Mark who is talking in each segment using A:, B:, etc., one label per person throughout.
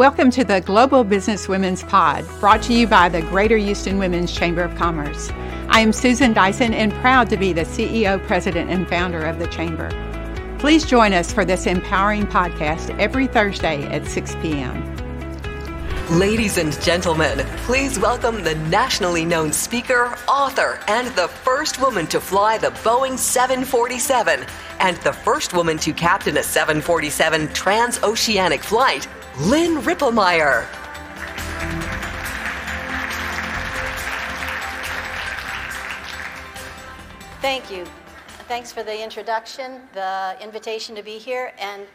A: Welcome to the Global Business Women's Pod, brought to you by the Greater Houston Women's Chamber of Commerce. I am Susan Dyson and proud to be the CEO, President, and founder of the Chamber. Please join us for this empowering podcast every Thursday at 6 p.m.
B: Ladies and gentlemen, please welcome the nationally known speaker, author, and the first woman to fly the Boeing 747 and the first woman to captain a 747 transoceanic flight, Lynn Rippelmeyer.
C: Thank you. Thanks for the introduction, the invitation to be here, and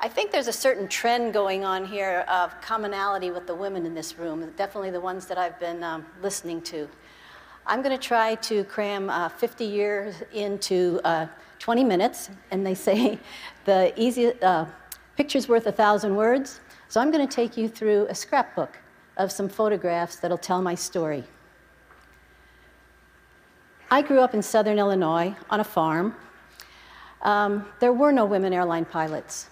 C: I think there's a certain trend going on here of commonality with the women in this room, definitely the ones that I've been um, listening to. I'm going to try to cram uh, 50 years into uh, 20 minutes, and they say the easiest uh, picture's worth a thousand words. So I'm going to take you through a scrapbook of some photographs that'll tell my story. I grew up in southern Illinois on a farm. Um, there were no women airline pilots.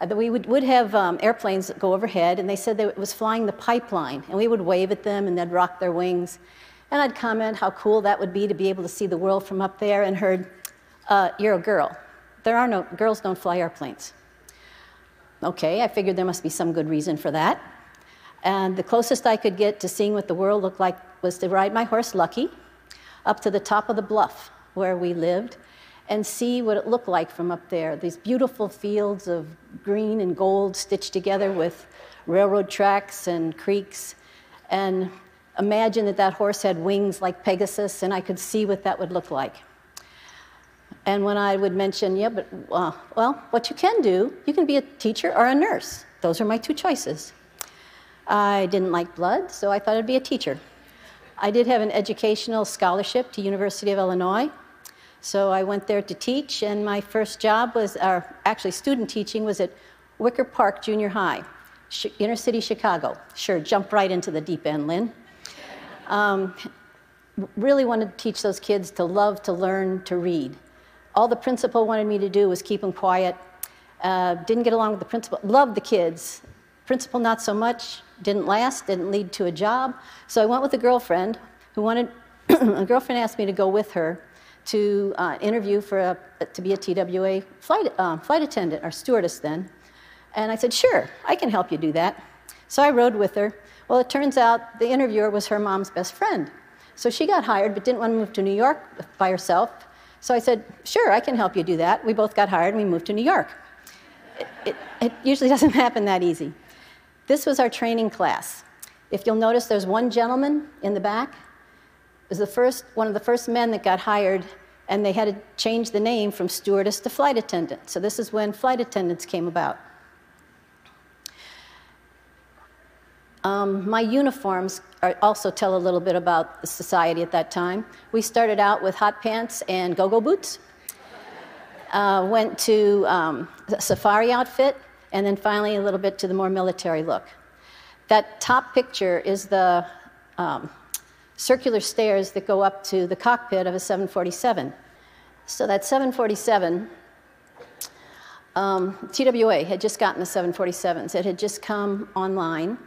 C: Uh, we would, would have um, airplanes go overhead, and they said that it was flying the pipeline, and we would wave at them, and they'd rock their wings. And I'd comment how cool that would be to be able to see the world from up there, and heard, uh, "You're a girl. There are no girls don't fly airplanes." Okay, I figured there must be some good reason for that. And the closest I could get to seeing what the world looked like was to ride my horse Lucky up to the top of the bluff where we lived and see what it looked like from up there. These beautiful fields of green and gold stitched together with railroad tracks and creeks. And imagine that that horse had wings like Pegasus, and I could see what that would look like. And when I would mention, yeah, but uh, well, what you can do, you can be a teacher or a nurse. Those are my two choices. I didn't like blood, so I thought I'd be a teacher. I did have an educational scholarship to University of Illinois, so I went there to teach, and my first job was, or actually student teaching, was at Wicker Park Junior High, inner city Chicago. Sure, jump right into the deep end, Lynn. Um, really wanted to teach those kids to love to learn to read. All the principal wanted me to do was keep them quiet. Uh, didn't get along with the principal. Loved the kids. Principal not so much. Didn't last. Didn't lead to a job. So I went with a girlfriend who wanted. a girlfriend asked me to go with her to uh, interview for a, to be a TWA flight, uh, flight attendant or stewardess then. And I said, sure, I can help you do that. So I rode with her. Well, it turns out the interviewer was her mom's best friend. So she got hired but didn't want to move to New York by herself. So I said, sure, I can help you do that. We both got hired and we moved to New York. It, it, it usually doesn't happen that easy. This was our training class. If you'll notice, there's one gentleman in the back was the first, one of the first men that got hired, and they had to change the name from stewardess to flight attendant. So this is when flight attendants came about. Um, my uniforms are, also tell a little bit about the society at that time. We started out with hot pants and go-go boots. Uh, went to um, safari outfit, and then finally a little bit to the more military look. That top picture is the um, circular stairs that go up to the cockpit of a 747. So that 747, um, TWA had just gotten the 747s. It had just come online.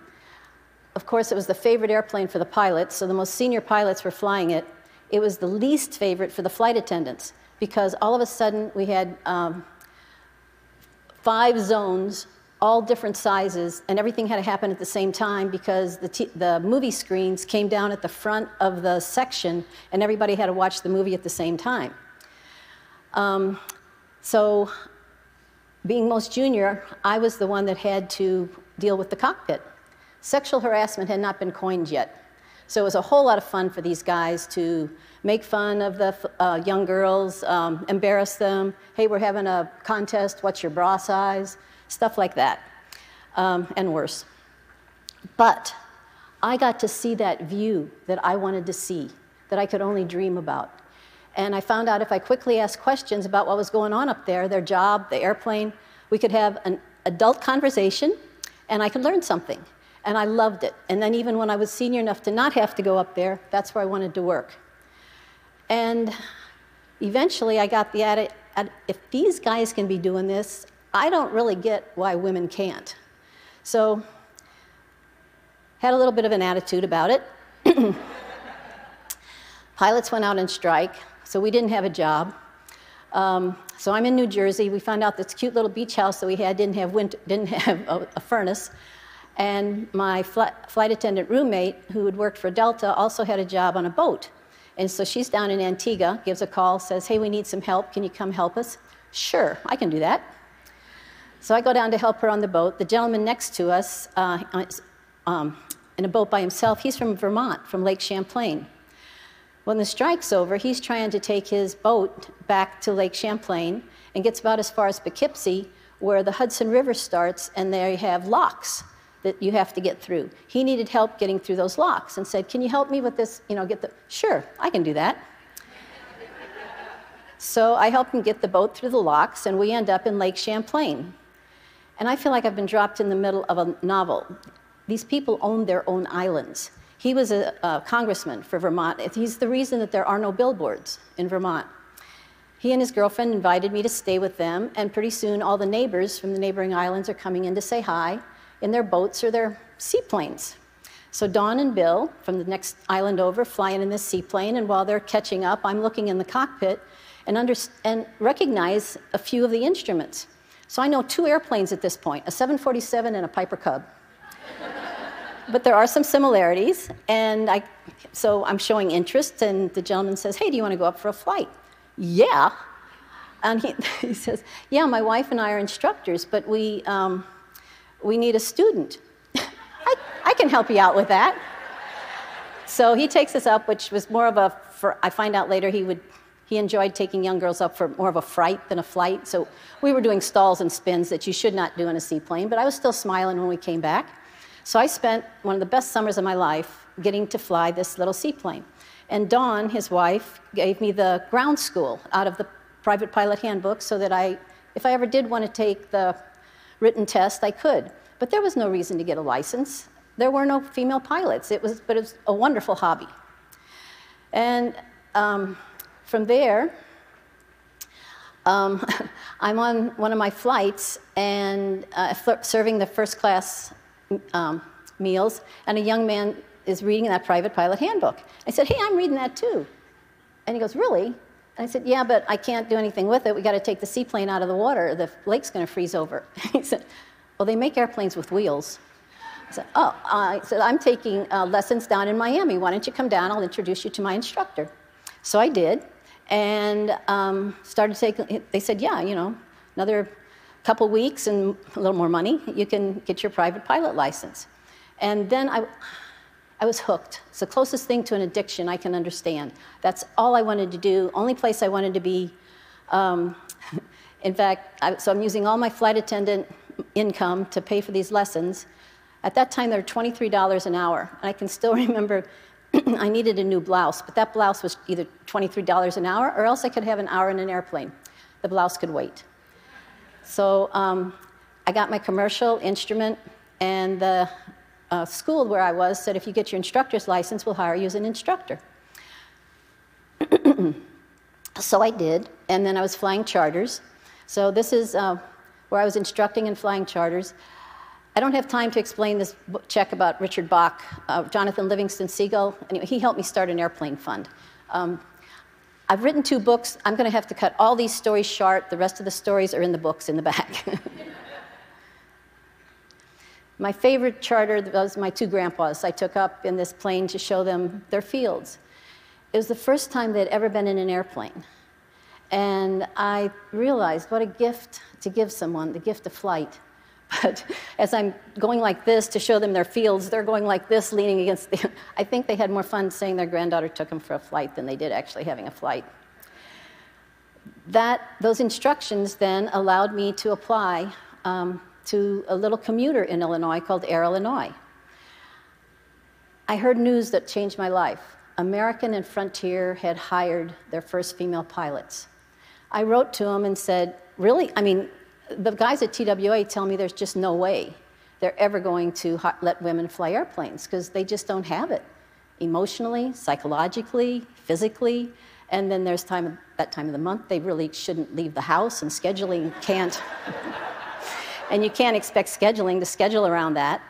C: Of course, it was the favorite airplane for the pilots, so the most senior pilots were flying it. It was the least favorite for the flight attendants because all of a sudden we had um, five zones all different sizes, and everything had to happen at the same time because the, t- the movie screens came down at the front of the section, and everybody had to watch the movie at the same time. Um, so, being most junior, I was the one that had to deal with the cockpit. Sexual harassment had not been coined yet. So it was a whole lot of fun for these guys to make fun of the uh, young girls, um, embarrass them. Hey, we're having a contest. What's your bra size? stuff like that, um, and worse. But I got to see that view that I wanted to see, that I could only dream about. And I found out if I quickly asked questions about what was going on up there, their job, the airplane, we could have an adult conversation and I could learn something. And I loved it. And then, even when I was senior enough to not have to go up there, that's where I wanted to work. And eventually, I got the attitude if these guys can be doing this, I don't really get why women can't. So, had a little bit of an attitude about it. Pilots went out on strike, so we didn't have a job. Um, so I'm in New Jersey. We found out this cute little beach house that we had didn't have, winter, didn't have a, a furnace. And my fl- flight attendant roommate, who had worked for Delta, also had a job on a boat. And so she's down in Antigua, gives a call, says, Hey, we need some help. Can you come help us? Sure, I can do that. So I go down to help her on the boat. The gentleman next to us, uh, um, in a boat by himself, he's from Vermont, from Lake Champlain. When the strike's over, he's trying to take his boat back to Lake Champlain and gets about as far as Poughkeepsie, where the Hudson River starts, and they have locks that you have to get through. He needed help getting through those locks and said, Can you help me with this? You know, get the. Sure, I can do that. so I helped him get the boat through the locks, and we end up in Lake Champlain. And I feel like I've been dropped in the middle of a novel. These people own their own islands. He was a, a congressman for Vermont. He's the reason that there are no billboards in Vermont. He and his girlfriend invited me to stay with them, and pretty soon all the neighbors from the neighboring islands are coming in to say hi in their boats or their seaplanes. So Don and Bill from the next island over flying in this seaplane, and while they're catching up, I'm looking in the cockpit and, under, and recognize a few of the instruments. So I know two airplanes at this point, a 747 and a Piper Cub but there are some similarities. And I, so I'm showing interest, and the gentleman says, Hey, do you want to go up for a flight? Yeah. And he, he says, Yeah, my wife and I are instructors, but we, um, we need a student. I, I can help you out with that. So he takes us up, which was more of a, for, I find out later he would, he enjoyed taking young girls up for more of a fright than a flight. So we were doing stalls and spins that you should not do in a seaplane, but I was still smiling when we came back. So I spent one of the best summers of my life getting to fly this little seaplane. And Dawn, his wife, gave me the ground school out of the private pilot handbook so that I, if I ever did want to take the written test, I could. But there was no reason to get a license. There were no female pilots. It was, but it was a wonderful hobby. And um, from there, um, I'm on one of my flights and uh, serving the first class um, meals, and a young man is reading that private pilot handbook. I said, Hey, I'm reading that too. And he goes, Really? I said, Yeah, but I can't do anything with it. We got to take the seaplane out of the water. The lake's going to freeze over. he said, Well, they make airplanes with wheels. I said, Oh, I said, I'm taking uh, lessons down in Miami. Why don't you come down? I'll introduce you to my instructor. So I did, and um, started taking, they said, Yeah, you know, another couple weeks and a little more money, you can get your private pilot license. And then I, I was hooked. It's the closest thing to an addiction I can understand. That's all I wanted to do, only place I wanted to be. Um, in fact, I, so I'm using all my flight attendant income to pay for these lessons. At that time, they were $23 an hour. And I can still remember I needed a new blouse, but that blouse was either $23 an hour or else I could have an hour in an airplane. The blouse could wait. So um, I got my commercial instrument, and the uh, school where I was said, if you get your instructor's license, we'll hire you as an instructor. so I did, and then I was flying charters. So this is uh, where I was instructing and flying charters. I don't have time to explain this check about Richard Bach, uh, Jonathan Livingston Seagull. Anyway, he helped me start an airplane fund. Um, I've written two books. I'm going to have to cut all these stories short. The rest of the stories are in the books in the back. my favorite charter was my two grandpas I took up in this plane to show them their fields. It was the first time they'd ever been in an airplane. And I realized what a gift to give someone, the gift of flight. But as I'm going like this to show them their fields, they're going like this, leaning against the. I think they had more fun saying their granddaughter took them for a flight than they did actually having a flight. That, those instructions then allowed me to apply um, to a little commuter in Illinois called Air Illinois. I heard news that changed my life. American and Frontier had hired their first female pilots. I wrote to them and said, Really? I mean, the guys at TWA tell me there's just no way they're ever going to let women fly airplanes because they just don't have it emotionally, psychologically, physically. And then there's time that time of the month they really shouldn't leave the house, and scheduling can't. And you can't expect scheduling to schedule around that.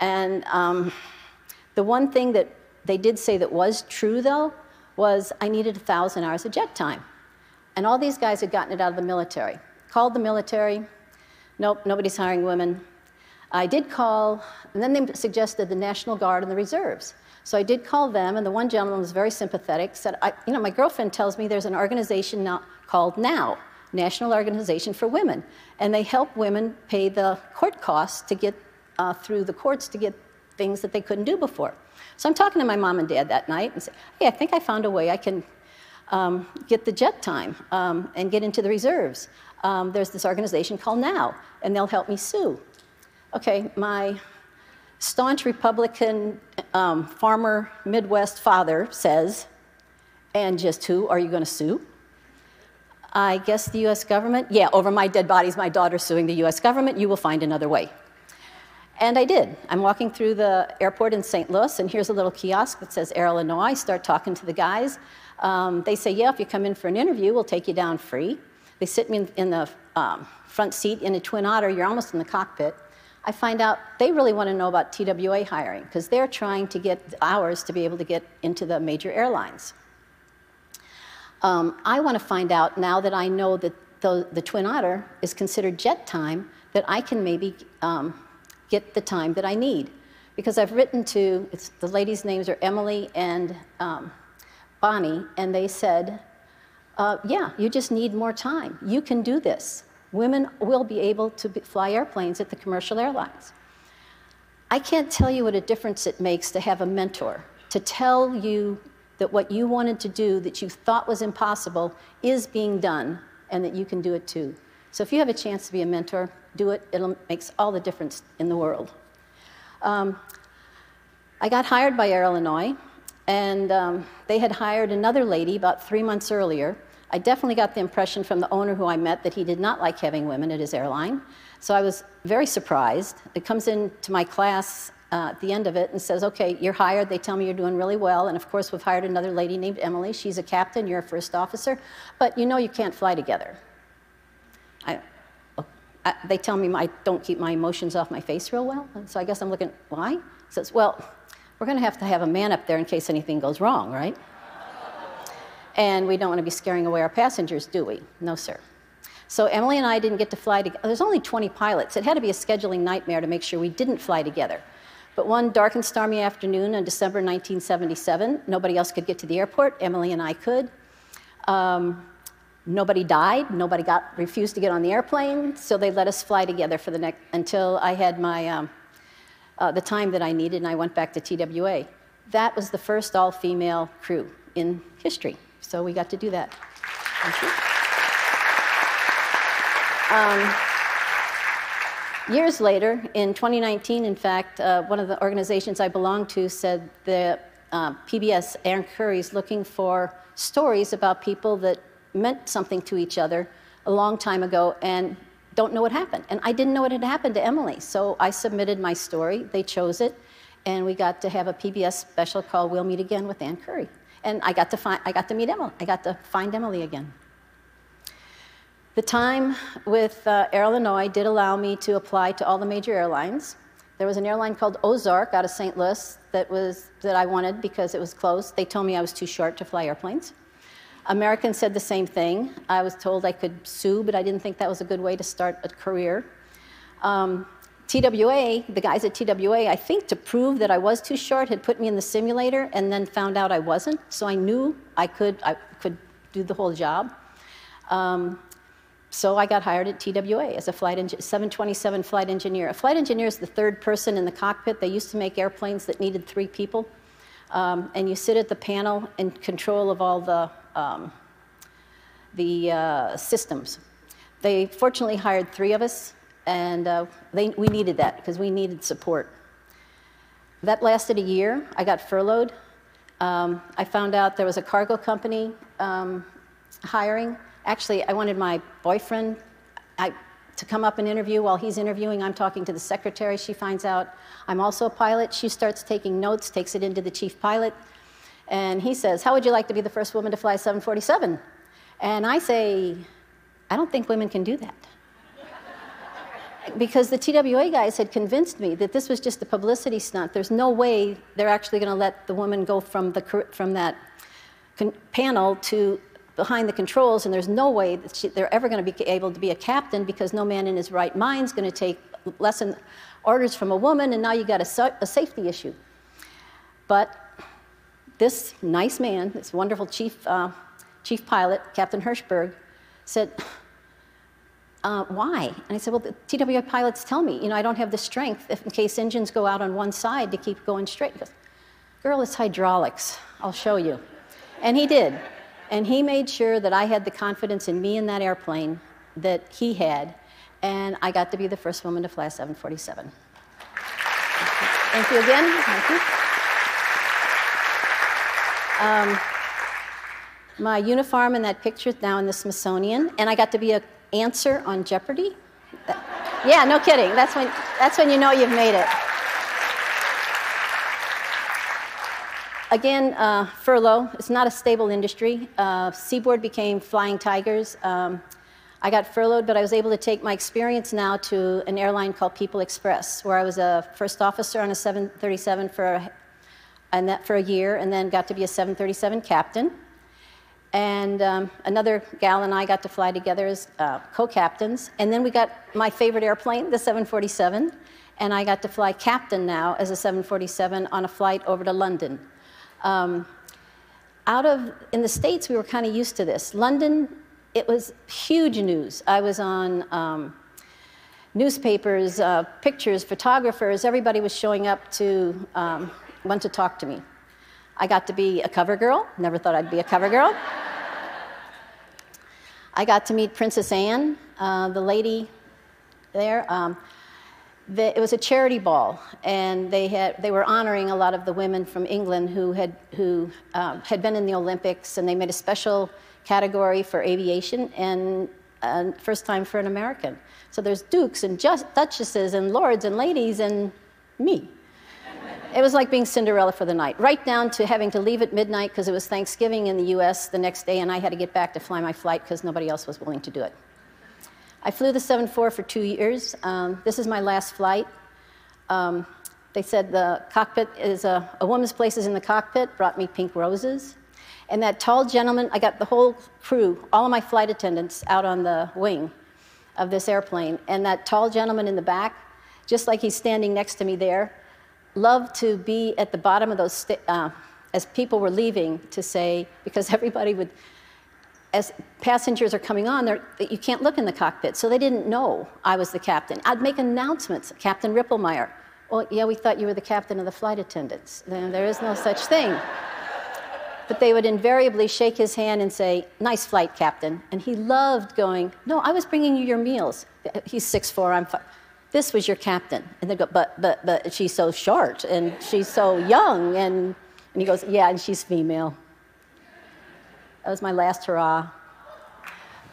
C: And um, the one thing that they did say that was true, though, was I needed 1,000 hours of jet time. And all these guys had gotten it out of the military. Called the military. Nope, nobody's hiring women. I did call, and then they suggested the National Guard and the reserves. So I did call them, and the one gentleman was very sympathetic. Said, "You know, my girlfriend tells me there's an organization now called NOW, National Organization for Women, and they help women pay the court costs to get uh, through the courts to get things that they couldn't do before." So I'm talking to my mom and dad that night and say, "Hey, I think I found a way I can um, get the jet time um, and get into the reserves. Um, there's this organization called NOW, and they'll help me sue." Okay, my staunch Republican um, farmer Midwest father says, and just who are you going to sue? I guess the US government? Yeah, over my dead bodies, my daughter's suing the US government. You will find another way. And I did. I'm walking through the airport in St. Louis, and here's a little kiosk that says Air Illinois. I start talking to the guys. Um, they say, Yeah, if you come in for an interview, we'll take you down free. They sit me in, in the um, front seat in a Twin Otter. You're almost in the cockpit. I find out they really want to know about TWA hiring because they're trying to get hours to be able to get into the major airlines. Um, I want to find out now that I know that the, the, Twin Otter is considered jet time that I can maybe um, get the time that I need. Because I've written to, the ladies' names are Emily and um, Bonnie, and they said, uh, yeah, you just need more time. You can do this women will be able to be, fly airplanes at the commercial airlines. I can't tell you what a difference it makes to have a mentor, to tell you that what you wanted to do that you thought was impossible is being done and that you can do it too. So if you have a chance to be a mentor, do it. It makes all the difference in the world. Um, I got hired by Air Illinois, and um, they had hired another lady about three months earlier I definitely got the impression from the owner who I met that he did not like having women at his airline. So I was very surprised. It comes into my class uh, at the end of it and says, Okay, you're hired. They tell me you're doing really well. And of course, we've hired another lady named Emily. She's a captain, you're a first officer. But you know you can't fly together. I, I, they tell me I don't keep my emotions off my face real well. And so I guess I'm looking, why? He says, Well, we're going to have to have a man up there in case anything goes wrong, right? And we don't want to be scaring away our passengers, do we? No, sir. So Emily and I didn't get to fly together. There's only 20 pilots. It had to be a scheduling nightmare to make sure we didn't fly together. But one dark and stormy afternoon in December 1977, nobody else could get to the airport. Emily and I could. Um, nobody died. Nobody got refused to get on the airplane. So they let us fly together for the next until I had my um, uh, the time that I needed, and I went back to TWA. That was the first all-female crew in history. So we got to do that. Um, years later, in 2019, in fact, uh, one of the organizations I belong to said the uh, PBS Ann Curry is looking for stories about people that meant something to each other a long time ago and don't know what happened. And I didn't know what had happened to Emily, so I submitted my story. They chose it, and we got to have a PBS special called We'll Meet Again with Ann Curry and I got to, find, I got to meet Emily. I got to find Emily again. The time with uh, Air Illinois did allow me to apply to all the major airlines. There was an airline called Ozark out of St. Louis that, was, that I wanted because it was close. They told me I was too short to fly airplanes. American said the same thing. I was told I could sue, but I didn't think that was a good way to start a career. Um, TWA, the guys at TWA, I think to prove that I was too short, had put me in the simulator and then found out I wasn't. So I knew I could, I could do the whole job. Um, so I got hired at TWA as a flight 727 flight engineer. A flight engineer is the third person in the cockpit. They used to make airplanes that needed three people. Um, and you sit at the panel in control of all the, um, the uh, systems. They fortunately hired three of us and uh, they, we needed that because we needed support. That lasted a year. I got furloughed. Um, I found out there was a cargo company um, hiring. Actually, I wanted my boyfriend I, to come up and interview. While he's interviewing, I'm talking to the secretary. She finds out I'm also a pilot. She starts taking notes, takes it into the chief pilot, and he says, How would you like to be the first woman to fly 747? And I say, I don't think women can do that. because the TWA guys had convinced me that this was just a publicity stunt. There's no way they're actually going to let the woman go from, the, from that panel to behind the controls, and there's no way that she, they're ever going to be able to be a captain because no man in his right mind is going to take lesson orders from a woman, and now you got a, a safety issue. But this nice man, this wonderful chief, uh, chief pilot, Captain Hirschberg, said, uh, why? And I said, well, the TWA pilots tell me, you know, I don't have the strength if in case engines go out on one side to keep going straight. He goes, girl, it's hydraulics. I'll show you. And he did. And he made sure that I had the confidence in me in that airplane that he had. And I got to be the first woman to fly a 747. Thank you again. Thank you. Um, my uniform in that picture is now in the Smithsonian, and I got to be a answer on Jeopardy? yeah, no kidding. That's when, that's when you know you've made it. Again, uh, furlough. It's not a stable industry. Uh, Seaboard became Flying Tigers. Um, I got furloughed, but I was able to take my experience now to an airline called People Express, where I was a first officer on a 737 for a, and that for a year, and then got to be a 737 captain. And um, another gal and I got to fly together as uh, co captains. And then we got my favorite airplane, the 747. And I got to fly captain now as a 747 on a flight over to London. Um, out of, in the States, we were kind of used to this. London, it was huge news. I was on um, newspapers, uh, pictures, photographers, everybody was showing up to um, want to talk to me. I got to be a cover girl. Never thought I'd be a cover girl. I got to meet Princess Anne, uh, the lady there. Um, the, it was a charity ball, and they, had, they were honoring a lot of the women from England who, had, who um, had been in the Olympics, and they made a special category for aviation and uh, first time for an American. So there's dukes and just, duchesses and lords and ladies and me. It was like being Cinderella for the night, right down to having to leave at midnight because it was Thanksgiving in the US the next day, and I had to get back to fly my flight because nobody else was willing to do it. I flew the 7-4 for two years. Um, this is my last flight. Um, they said the cockpit is a, a woman's place is in the cockpit, brought me pink roses. And that tall gentleman, I got the whole crew, all of my flight attendants out on the wing of this airplane. And that tall gentleman in the back, just like he's standing next to me there, loved to be at the bottom of those, uh, as people were leaving, to say, because everybody would, as passengers are coming on, you can't look in the cockpit, so they didn't know I was the captain. I'd make announcements, Captain Rippelmeyer. Well, yeah, we thought you were the captain of the flight attendants. There is no such thing. But they would invariably shake his hand and say, Nice flight, Captain. And he loved going, No, I was bringing you your meals. He's 6'4, I'm 5 this was your captain. And they go, but, but, but she's so short and she's so young. And, and he goes, yeah, and she's female. That was my last hurrah.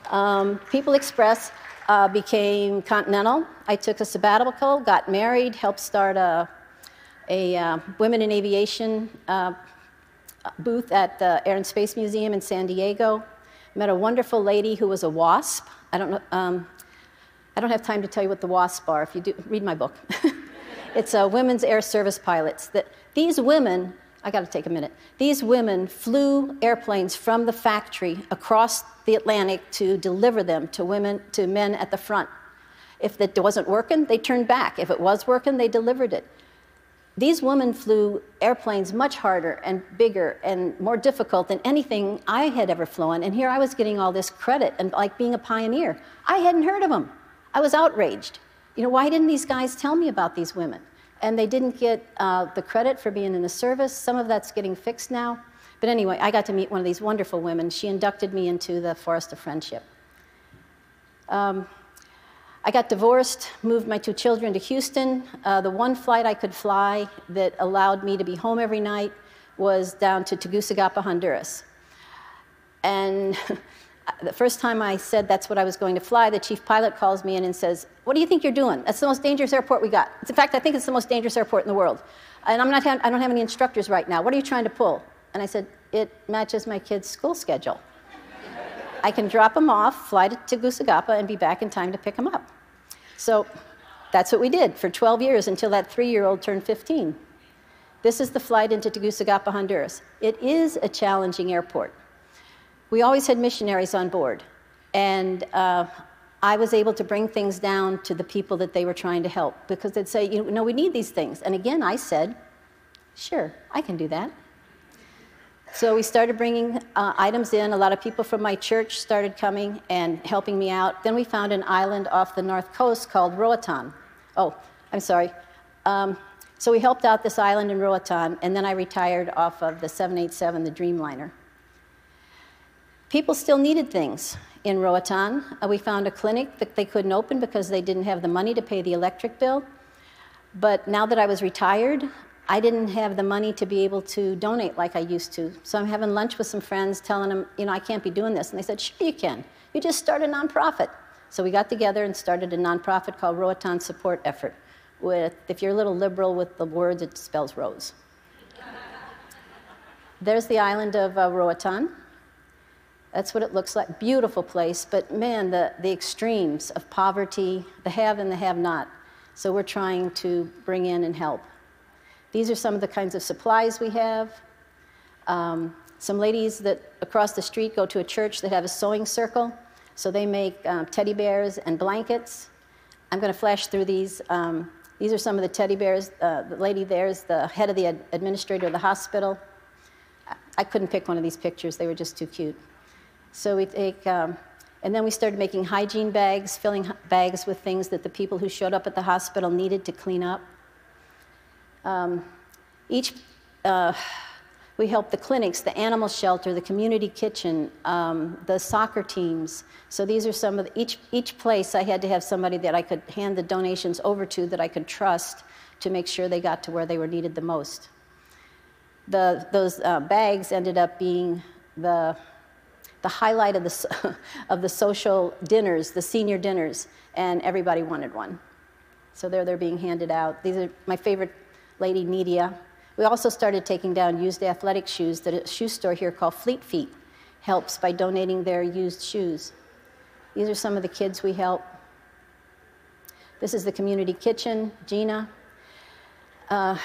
C: Um, People Express uh, became Continental. I took a sabbatical, got married, helped start a, a uh, Women in Aviation uh, booth at the Air and Space Museum in San Diego. Met a wonderful lady who was a WASP. I don't know, um, I don't have time to tell you what the WASP are. If you do, read my book. it's uh, Women's Air Service Pilots. That these women, I got to take a minute. These women flew airplanes from the factory across the Atlantic to deliver them to women, to men at the front. If it wasn't working, they turned back. If it was working, they delivered it. These women flew airplanes much harder and bigger and more difficult than anything I had ever flown. And here I was getting all this credit and like being a pioneer. I hadn't heard of them. I was outraged. You know, why didn't these guys tell me about these women? And they didn't get uh, the credit for being in the service. Some of that's getting fixed now. But anyway, I got to meet one of these wonderful women. She inducted me into the Forest of Friendship. Um, I got divorced, moved my two children to Houston. Uh, the one flight I could fly that allowed me to be home every night was down to Tegucigalpa, Honduras. And Uh, the first time I said that's what I was going to fly, the chief pilot calls me in and says, What do you think you're doing? That's the most dangerous airport we got. In fact, I think it's the most dangerous airport in the world. And I'm not, I don't have any instructors right now. What are you trying to pull? And I said, It matches my kid's school schedule. I can drop them off, fly to Tegucigalpa, and be back in time to pick them up. So that's what we did for 12 years until that three year old turned 15. This is the flight into Tegucigalpa, Honduras. It is a challenging airport. We always had missionaries on board, and uh, I was able to bring things down to the people that they were trying to help because they'd say, you know, we need these things. And again, I said, sure, I can do that. So we started bringing uh, items in. A lot of people from my church started coming and helping me out. Then we found an island off the north coast called Roatan. Oh, I'm sorry. Um, so we helped out this island in Roatan, and then I retired off of the 787, the Dreamliner. People still needed things in Roatan. Uh, we found a clinic that they couldn't open because they didn't have the money to pay the electric bill. But now that I was retired, I didn't have the money to be able to donate like I used to. So I'm having lunch with some friends telling them, you know, I can't be doing this. And they said, sure you can. You just start a nonprofit. So we got together and started a nonprofit called Roatan Support Effort. With, if you're a little liberal with the words, it spells rose. There's the island of uh, Roatan. That's what it looks like. Beautiful place, but man, the, the extremes of poverty, the have and the have not. So we're trying to bring in and help. These are some of the kinds of supplies we have. Um, some ladies that across the street go to a church that have a sewing circle, so they make um, teddy bears and blankets. I'm going to flash through these. Um, these are some of the teddy bears. Uh, the lady there is the head of the ad- administrator of the hospital. I couldn't pick one of these pictures, they were just too cute. So we take, um, and then we started making hygiene bags, filling bags with things that the people who showed up at the hospital needed to clean up. Um, each, uh, we help the clinics, the animal shelter, the community kitchen, um, the soccer teams. So these are some of the, each each place I had to have somebody that I could hand the donations over to that I could trust to make sure they got to where they were needed the most. The, those uh, bags ended up being the the highlight of the, of the social dinners, the senior dinners, and everybody wanted one. So there they're being handed out. These are my favorite lady, Nidia. We also started taking down used athletic shoes that a shoe store here called Fleet Feet helps by donating their used shoes. These are some of the kids we help. This is the community kitchen, Gina. Uh,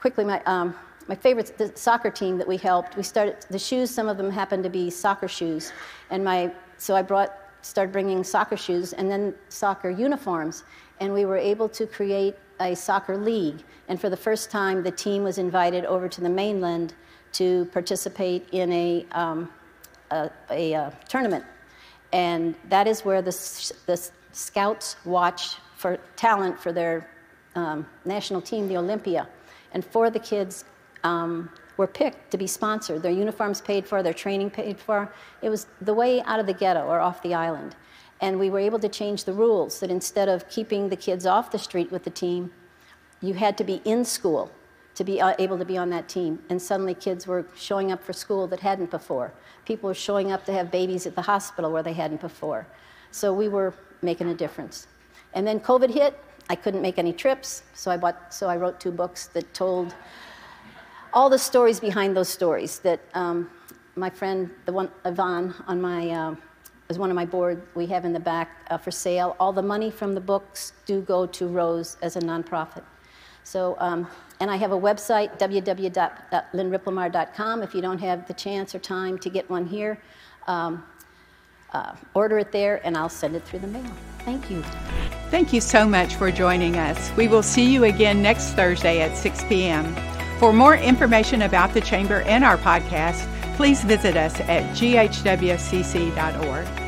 C: quickly, my, um, my favorite the soccer team that we helped. We started the shoes. Some of them happened to be soccer shoes, and my so I brought started bringing soccer shoes and then soccer uniforms, and we were able to create a soccer league. And for the first time, the team was invited over to the mainland to participate in a, um, a, a, a, uh, tournament. And that is where the, the scouts watch for talent for their um, national team, the Olimpia. And four of the kids um, were picked to be sponsored. Their uniforms paid for, their training paid for. It was the way out of the ghetto or off the island. And we were able to change the rules that instead of keeping the kids off the street with the team, you had to be in school to be uh, able to be on that team. And suddenly kids were showing up for school that hadn't before. People were showing up to have babies at the hospital where they hadn't before. So we were making a difference. And then COVID hit. I couldn't make any trips, so I, bought, so I wrote two books that told all the stories behind those stories that um, my friend, the one Yvonne on my uh, is one of my board we have in the back uh, for sale. All the money from the books do go to Rose as a nonprofit. So, um, and I have a website, www.lynnrippelmeyer.com. If you don't have the chance or time to get one here, um, uh, order it there and I'll send it through the mail. Thank you.
A: Thank you so much for joining us. We will see you again next Thursday at 6 p.m. For more information about the Chamber and our podcast, please visit us at ghwcc.org.